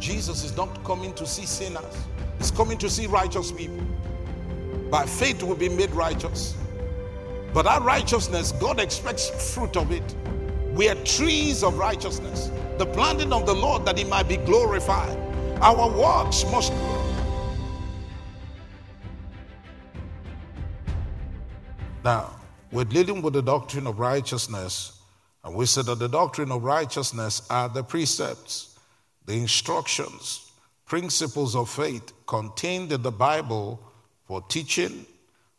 Jesus is not coming to see sinners, He's coming to see righteous people. By faith, we'll be made righteous. But that righteousness, God expects fruit of it. We are trees of righteousness, the planting of the Lord that He might be glorified. Our works must Now, we're dealing with the doctrine of righteousness, and we said that the doctrine of righteousness are the precepts, the instructions, principles of faith contained in the Bible for teaching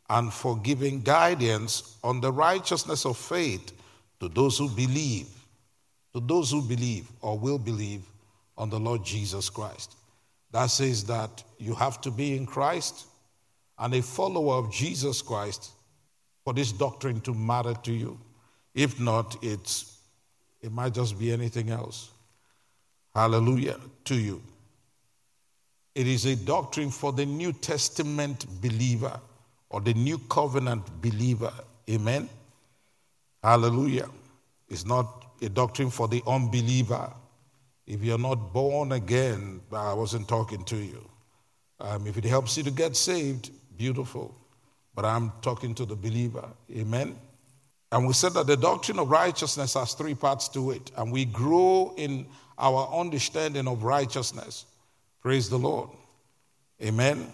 and for giving guidance on the righteousness of faith to those who believe, to those who believe or will believe on the Lord Jesus Christ. That says that you have to be in Christ and a follower of Jesus Christ for this doctrine to matter to you. If not, it's, it might just be anything else. Hallelujah to you. It is a doctrine for the New Testament believer or the New Covenant believer. Amen. Hallelujah. It's not a doctrine for the unbeliever. If you're not born again, I wasn't talking to you. Um, if it helps you to get saved, beautiful. But I'm talking to the believer. Amen. And we said that the doctrine of righteousness has three parts to it, and we grow in our understanding of righteousness. Praise the Lord. Amen.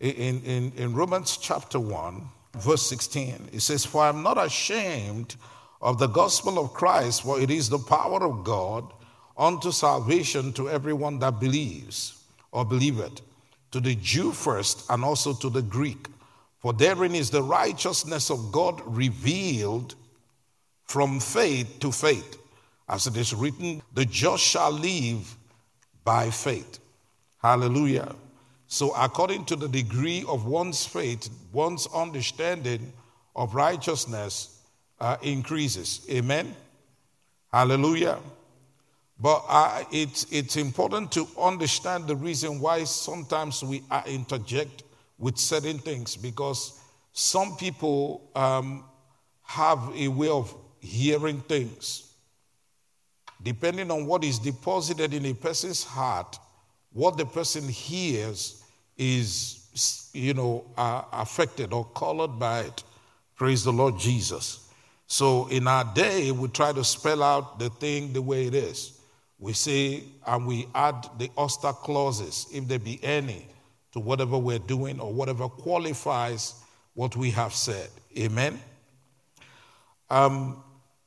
In, in, in Romans chapter 1, verse 16, it says, For I'm not ashamed of the gospel of Christ, for it is the power of God unto salvation to everyone that believes or believeth, to the Jew first and also to the Greek. For therein is the righteousness of God revealed from faith to faith. As it is written, the just shall live by faith. Hallelujah. So, according to the degree of one's faith, one's understanding of righteousness uh, increases. Amen. Hallelujah. But uh, it's, it's important to understand the reason why sometimes we uh, interject with certain things because some people um, have a way of hearing things. Depending on what is deposited in a person's heart, what the person hears is, you know, uh, affected or colored by it. Praise the Lord Jesus. So in our day, we try to spell out the thing the way it is. We say, and we add the Oster clauses, if there be any to whatever we're doing or whatever qualifies what we have said. Amen. Um,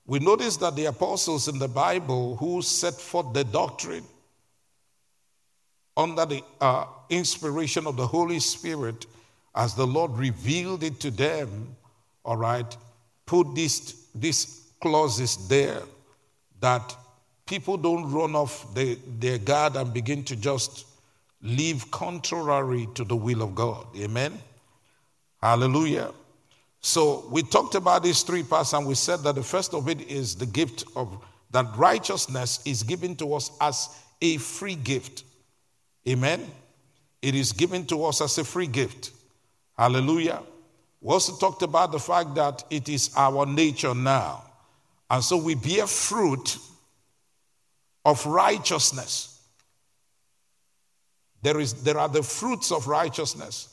we notice that the apostles in the Bible who set forth the doctrine under the uh, inspiration of the Holy Spirit, as the Lord revealed it to them, all right, put these, these clauses there that people don't run off the, their guard and begin to just live contrary to the will of God. Amen. Hallelujah. So we talked about these three parts and we said that the first of it is the gift of that righteousness is given to us as a free gift. Amen. It is given to us as a free gift. Hallelujah. We also talked about the fact that it is our nature now. And so we bear fruit of righteousness. There, is, there are the fruits of righteousness,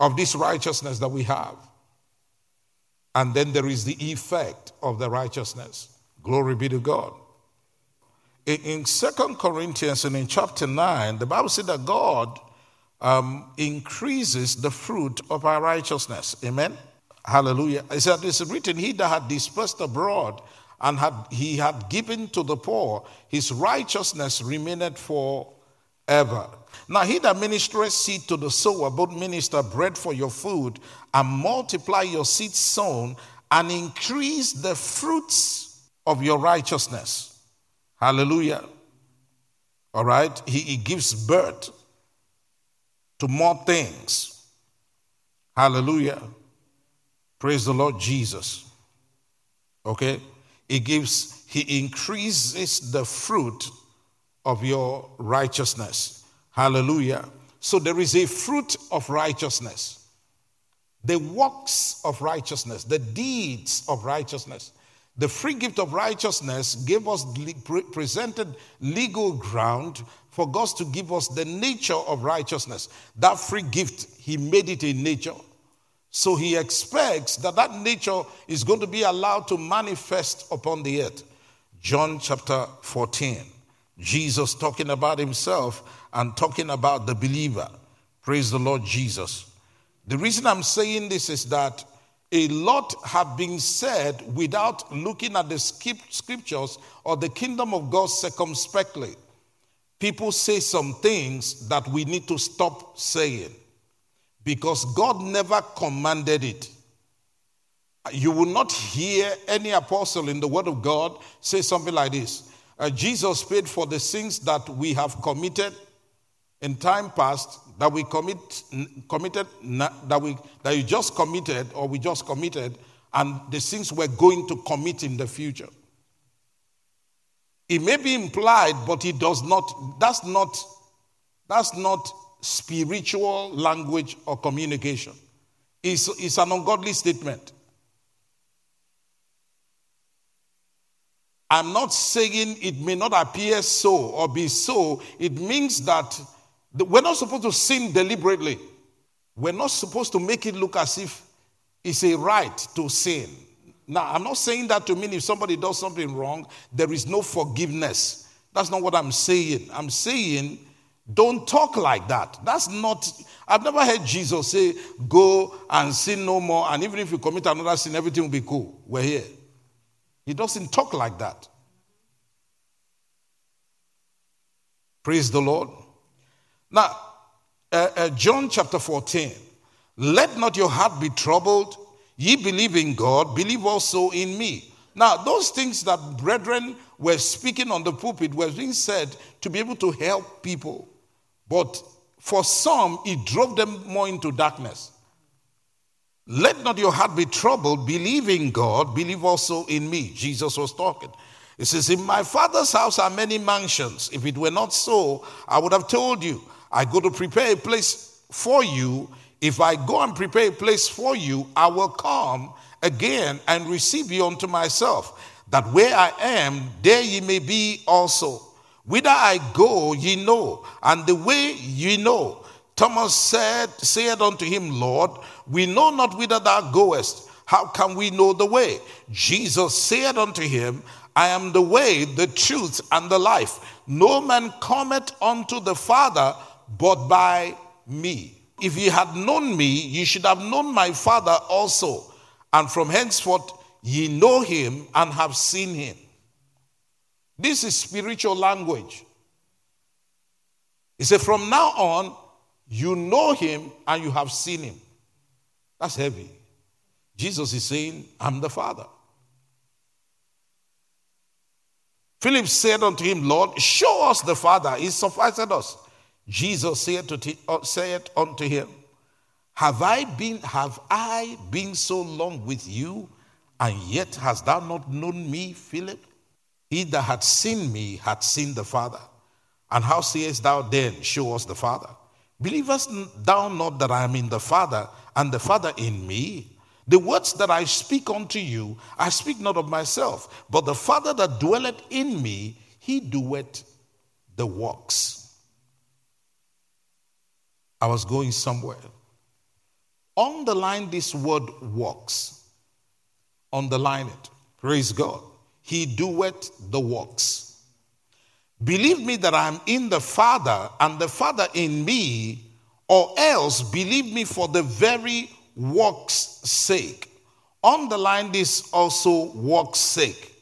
of this righteousness that we have. And then there is the effect of the righteousness. Glory be to God. In Second Corinthians and in chapter 9, the Bible said that God um, increases the fruit of our righteousness. Amen. Hallelujah. It said, It's written, He that had dispersed abroad and had he had given to the poor, his righteousness remained for ever. Now, he that ministereth seed to the sower, both minister bread for your food, and multiply your seed sown, and increase the fruits of your righteousness. Hallelujah. All right? He, he gives birth to more things. Hallelujah. Praise the Lord Jesus. Okay? He gives, he increases the fruit of your righteousness. Hallelujah. So there is a fruit of righteousness, the works of righteousness, the deeds of righteousness. The free gift of righteousness gave us presented legal ground for God to give us the nature of righteousness. That free gift, He made it a nature. So He expects that that nature is going to be allowed to manifest upon the earth. John chapter 14. Jesus talking about Himself and talking about the believer. Praise the Lord Jesus. The reason I'm saying this is that a lot have been said without looking at the scriptures or the kingdom of God circumspectly. People say some things that we need to stop saying because God never commanded it. You will not hear any apostle in the Word of God say something like this uh, Jesus paid for the sins that we have committed in time past that we commit, committed, that, we, that you just committed or we just committed, and the sins we're going to commit in the future. It may be implied, but it does not, that's not, that's not spiritual language or communication. It's, it's an ungodly statement. I'm not saying it may not appear so or be so. It means that we're not supposed to sin deliberately. We're not supposed to make it look as if it's a right to sin. Now, I'm not saying that to mean if somebody does something wrong, there is no forgiveness. That's not what I'm saying. I'm saying don't talk like that. That's not, I've never heard Jesus say, go and sin no more, and even if you commit another sin, everything will be cool. We're here. He doesn't talk like that. Praise the Lord. Now, uh, uh, John chapter 14. Let not your heart be troubled. Ye believe in God, believe also in me. Now, those things that brethren were speaking on the pulpit were being said to be able to help people. But for some, it drove them more into darkness. Let not your heart be troubled. Believe in God, believe also in me. Jesus was talking. He says, In my father's house are many mansions. If it were not so, I would have told you. I go to prepare a place for you. If I go and prepare a place for you, I will come again and receive you unto myself, that where I am, there ye may be also. Whither I go, ye know, and the way ye know. Thomas said, said unto him, Lord, we know not whither thou goest. How can we know the way? Jesus said unto him, I am the way, the truth, and the life. No man cometh unto the Father but by me. If ye had known me, ye should have known my Father also. And from henceforth ye know him and have seen him. This is spiritual language. He said, From now on, you know him and you have seen him. That's heavy. Jesus is saying, I'm the Father. Philip said unto him, Lord, show us the Father. It sufficeth us. Jesus said, to uh, said unto him, Have I been have I been so long with you, and yet hast thou not known me, Philip? He that had seen me had seen the Father. And how sayest thou then, Show us the Father? Believest thou not that I am in the Father, and the Father in me? The words that I speak unto you, I speak not of myself, but the Father that dwelleth in me, he doeth the works. I was going somewhere. Underline this word works. Underline it. Praise God. He doeth the works. Believe me that I am in the Father and the Father in me, or else believe me for the very works' sake. Underline this also works' sake.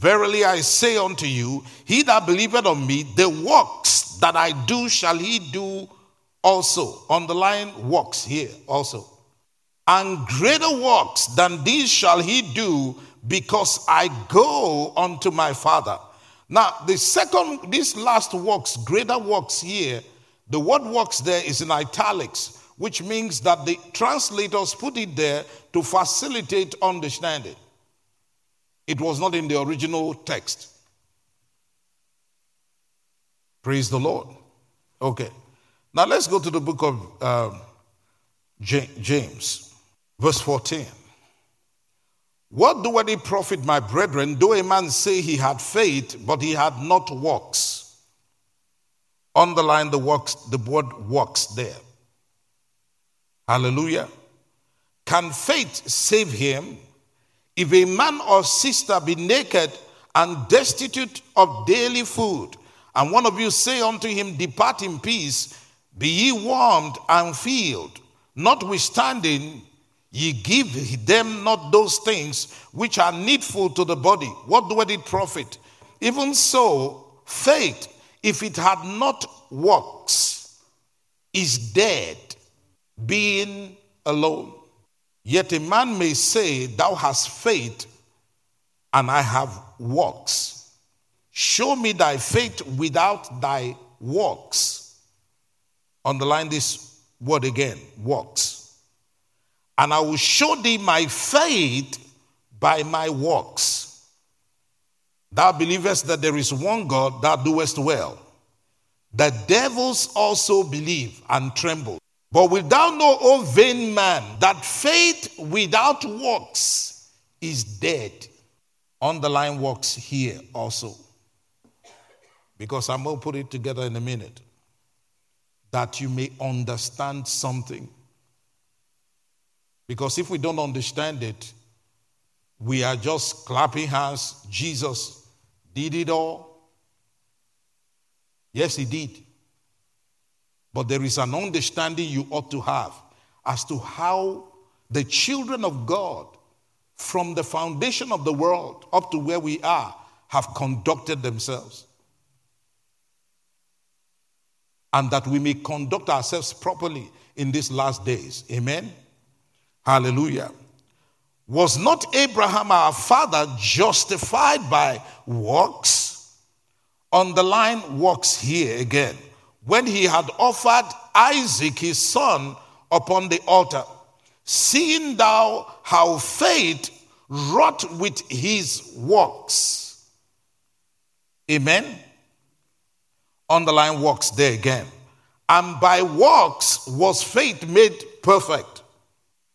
Verily I say unto you, he that believeth on me, the works that I do shall he do also. Underline works here also. And greater works than these shall he do because I go unto my Father. Now, the second, this last works, greater works here, the word works there is in italics, which means that the translators put it there to facilitate understanding. It was not in the original text. Praise the Lord. Okay. Now let's go to the book of um, James, verse 14. What do it profit, my brethren, though a man say he had faith, but he had not works? Underline the works, the word works there. Hallelujah. Can faith save him? If a man or sister be naked and destitute of daily food, and one of you say unto him, Depart in peace, be ye warmed and filled, notwithstanding ye give them not those things which are needful to the body, what do it profit? Even so, faith, if it had not works, is dead, being alone. Yet a man may say, Thou hast faith, and I have works. Show me thy faith without thy works. Underline this word again works. And I will show thee my faith by my works. Thou believest that there is one God, thou doest well. The devils also believe and tremble. But wilt thou know, O vain man, that faith without works is dead? Underline works here also. Because I'm going to put it together in a minute. That you may understand something. Because if we don't understand it, we are just clapping hands. Jesus did it all. Yes, he did. But there is an understanding you ought to have as to how the children of God, from the foundation of the world up to where we are, have conducted themselves. And that we may conduct ourselves properly in these last days. Amen. Hallelujah. Was not Abraham our father justified by works? On the line, works here again when he had offered Isaac his son upon the altar, seeing thou how faith wrought with his works. Amen. Underline works there again. And by works was faith made perfect.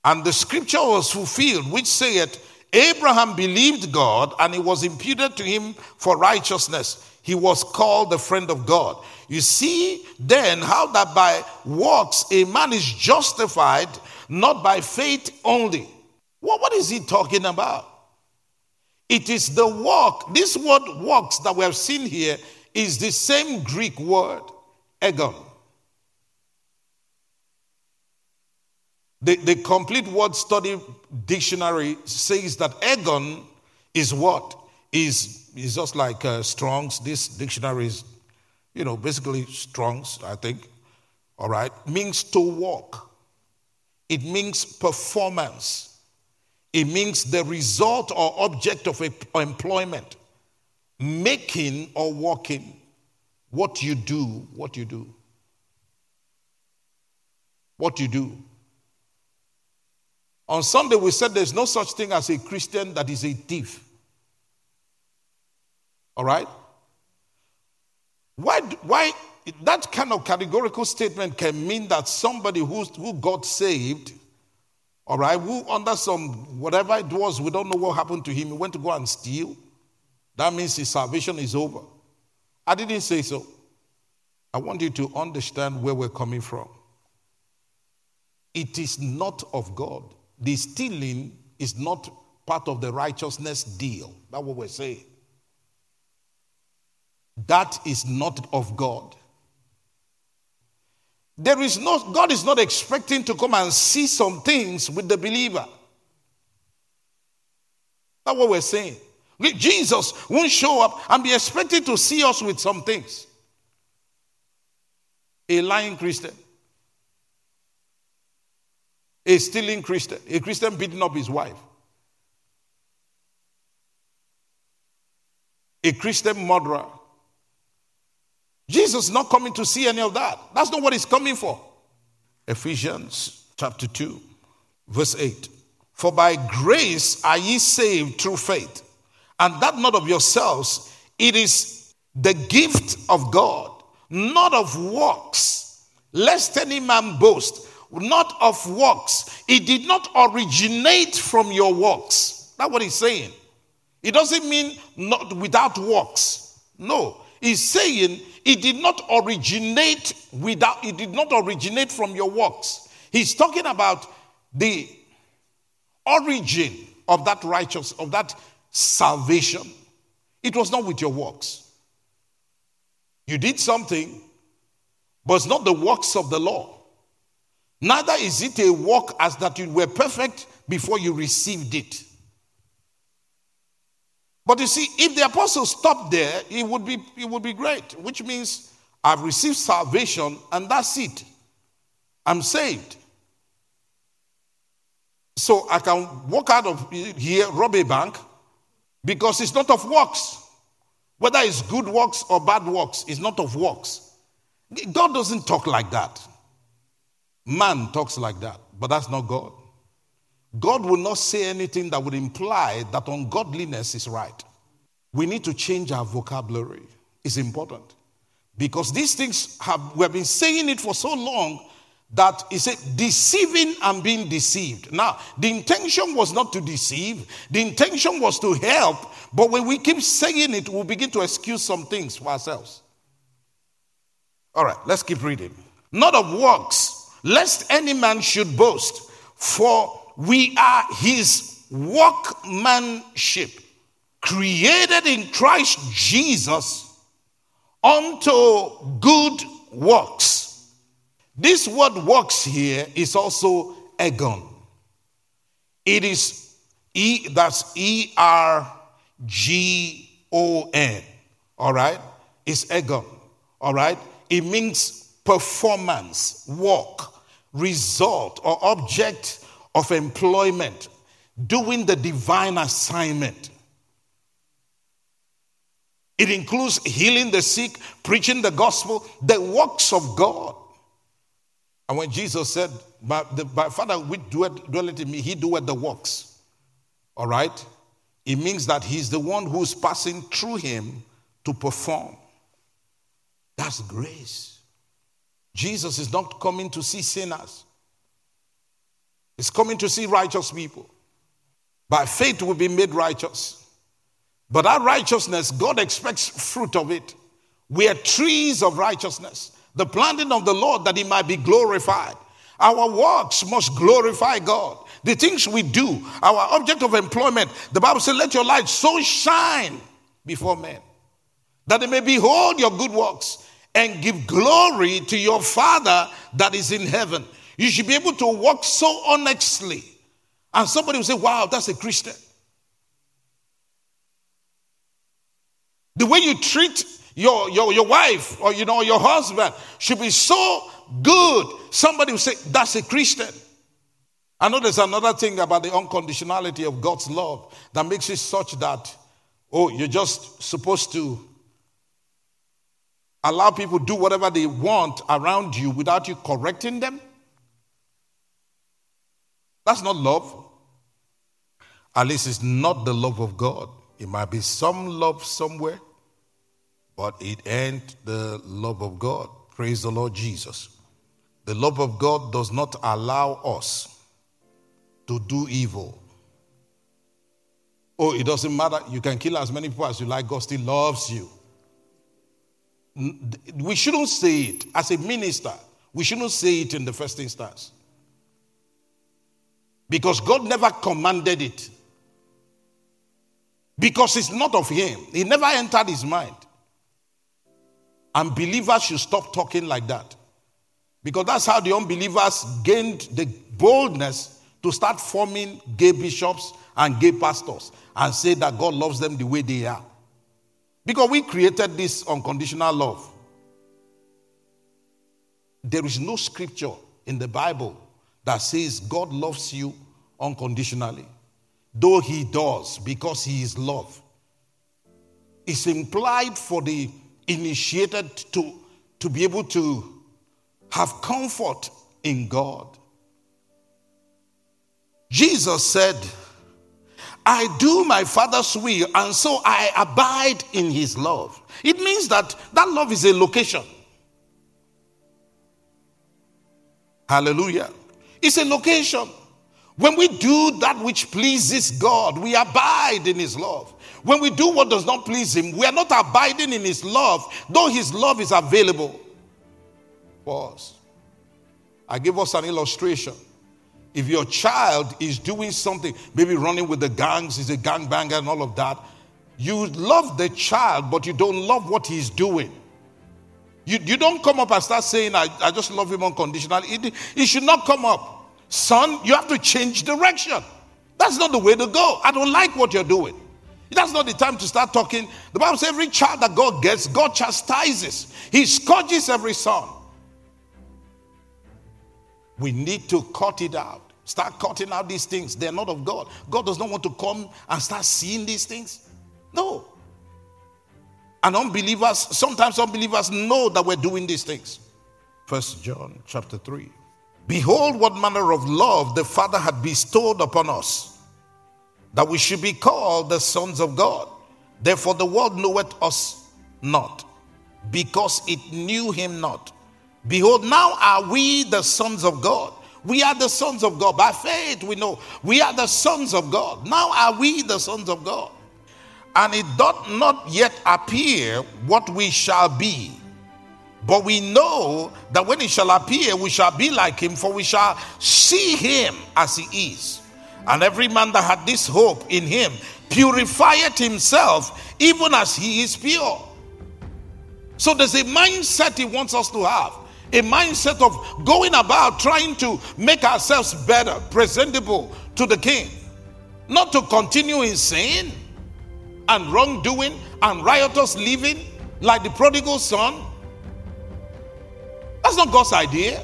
And the scripture was fulfilled, which saith, Abraham believed God, and it was imputed to him for righteousness. He was called the friend of God. You see then how that by works a man is justified not by faith only. Well, what is he talking about? It is the work. This word works that we have seen here is the same Greek word, ergon. The, the complete word study dictionary says that ergon is what? Is, is just like uh, Strong's. This dictionary is you know, basically Strong's, I think, all right, means to walk. It means performance. It means the result or object of employment, making or walking. What you do, what you do. What you do. On Sunday, we said there's no such thing as a Christian that is a thief. All right? Why, why that kind of categorical statement can mean that somebody who, who got saved, all right, who under some whatever it was, we don't know what happened to him, he went to go and steal. That means his salvation is over. I didn't say so. I want you to understand where we're coming from. It is not of God. The stealing is not part of the righteousness deal. That's what we're saying. That is not of God. There is no, God is not expecting to come and see some things with the believer. That's what we're saying. Jesus won't show up and be expected to see us with some things. A lying Christian, a stealing Christian, a Christian beating up his wife, a Christian murderer, Jesus is not coming to see any of that. That's not what he's coming for. Ephesians chapter 2, verse 8. For by grace are ye saved through faith, and that not of yourselves, it is the gift of God, not of works, lest any man boast, not of works. It did not originate from your works. That's what he's saying. It doesn't mean not without works. No. He's saying it did not originate without it did not originate from your works. He's talking about the origin of that righteous of that salvation. It was not with your works. You did something, but it's not the works of the law. Neither is it a work as that you were perfect before you received it. But you see, if the apostle stopped there, it would be, it would be great, which means I've received salvation and that's it. I'm saved. So I can walk out of here, rob a bank, because it's not of works. Whether it's good works or bad works, it's not of works. God doesn't talk like that. Man talks like that, but that's not God. God will not say anything that would imply that ungodliness is right. We need to change our vocabulary. It's important. Because these things have, we have been saying it for so long that it's a deceiving and being deceived. Now, the intention was not to deceive, the intention was to help, but when we keep saying it, we'll begin to excuse some things for ourselves. All right, let's keep reading. Not of works, lest any man should boast, for we are his workmanship, created in Christ Jesus unto good works. This word works here is also ergon. It is E, that's E R G O N. All right? It's ergon. All right? It means performance, work, result, or object of employment, doing the divine assignment. It includes healing the sick, preaching the gospel, the works of God. And when Jesus said, My, the, my Father, which dwelleth in me, he doeth the works. All right? It means that he's the one who's passing through him to perform. That's grace. Jesus is not coming to see sinners. He's coming to see righteous people. By faith, we will be made righteous. But our righteousness, God expects fruit of it. We are trees of righteousness, the planting of the Lord that He might be glorified. Our works must glorify God. The things we do, our object of employment, the Bible says, let your light so shine before men that they may behold your good works and give glory to your Father that is in heaven. You should be able to walk so honestly. And somebody will say, Wow, that's a Christian. The way you treat your, your, your wife or you know your husband should be so good. Somebody will say, That's a Christian. I know there's another thing about the unconditionality of God's love that makes it such that, oh, you're just supposed to allow people do whatever they want around you without you correcting them. That's not love. At least it's not the love of God. It might be some love somewhere, but it ain't the love of God. Praise the Lord Jesus. The love of God does not allow us to do evil. Oh, it doesn't matter. You can kill as many people as you like. God still loves you. We shouldn't say it as a minister. We shouldn't say it in the first instance. Because God never commanded it. Because it's not of Him, it never entered His mind. And believers should stop talking like that. Because that's how the unbelievers gained the boldness to start forming gay bishops and gay pastors and say that God loves them the way they are. Because we created this unconditional love. There is no scripture in the Bible that says God loves you unconditionally, though He does because He is love. It's implied for the initiated to, to be able to have comfort in God. Jesus said, I do my Father's will, and so I abide in His love. It means that that love is a location. Hallelujah. It's a location. When we do that which pleases God, we abide in His love. When we do what does not please Him, we are not abiding in His love, though His love is available for us. I give us an illustration. If your child is doing something, maybe running with the gangs, he's a gangbanger and all of that, you love the child, but you don't love what he's doing. You, you don't come up and start saying, I, I just love him unconditionally. It, it should not come up. Son, you have to change direction. That's not the way to go. I don't like what you're doing. That's not the time to start talking. The Bible says every child that God gets, God chastises. He scourges every son. We need to cut it out. Start cutting out these things. They're not of God. God does not want to come and start seeing these things. No. And unbelievers, sometimes unbelievers know that we're doing these things. First John chapter 3. Behold, what manner of love the Father had bestowed upon us, that we should be called the sons of God. Therefore, the world knoweth us not, because it knew him not. Behold, now are we the sons of God. We are the sons of God. By faith, we know we are the sons of God. Now are we the sons of God. And it doth not yet appear what we shall be. But we know that when he shall appear, we shall be like him, for we shall see him as he is. And every man that had this hope in him purifieth himself, even as he is pure. So there's a mindset he wants us to have a mindset of going about trying to make ourselves better, presentable to the king, not to continue in sin and wrongdoing and riotous living like the prodigal son. That's not God's idea.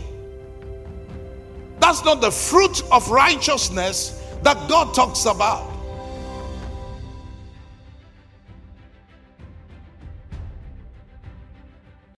That's not the fruit of righteousness that God talks about.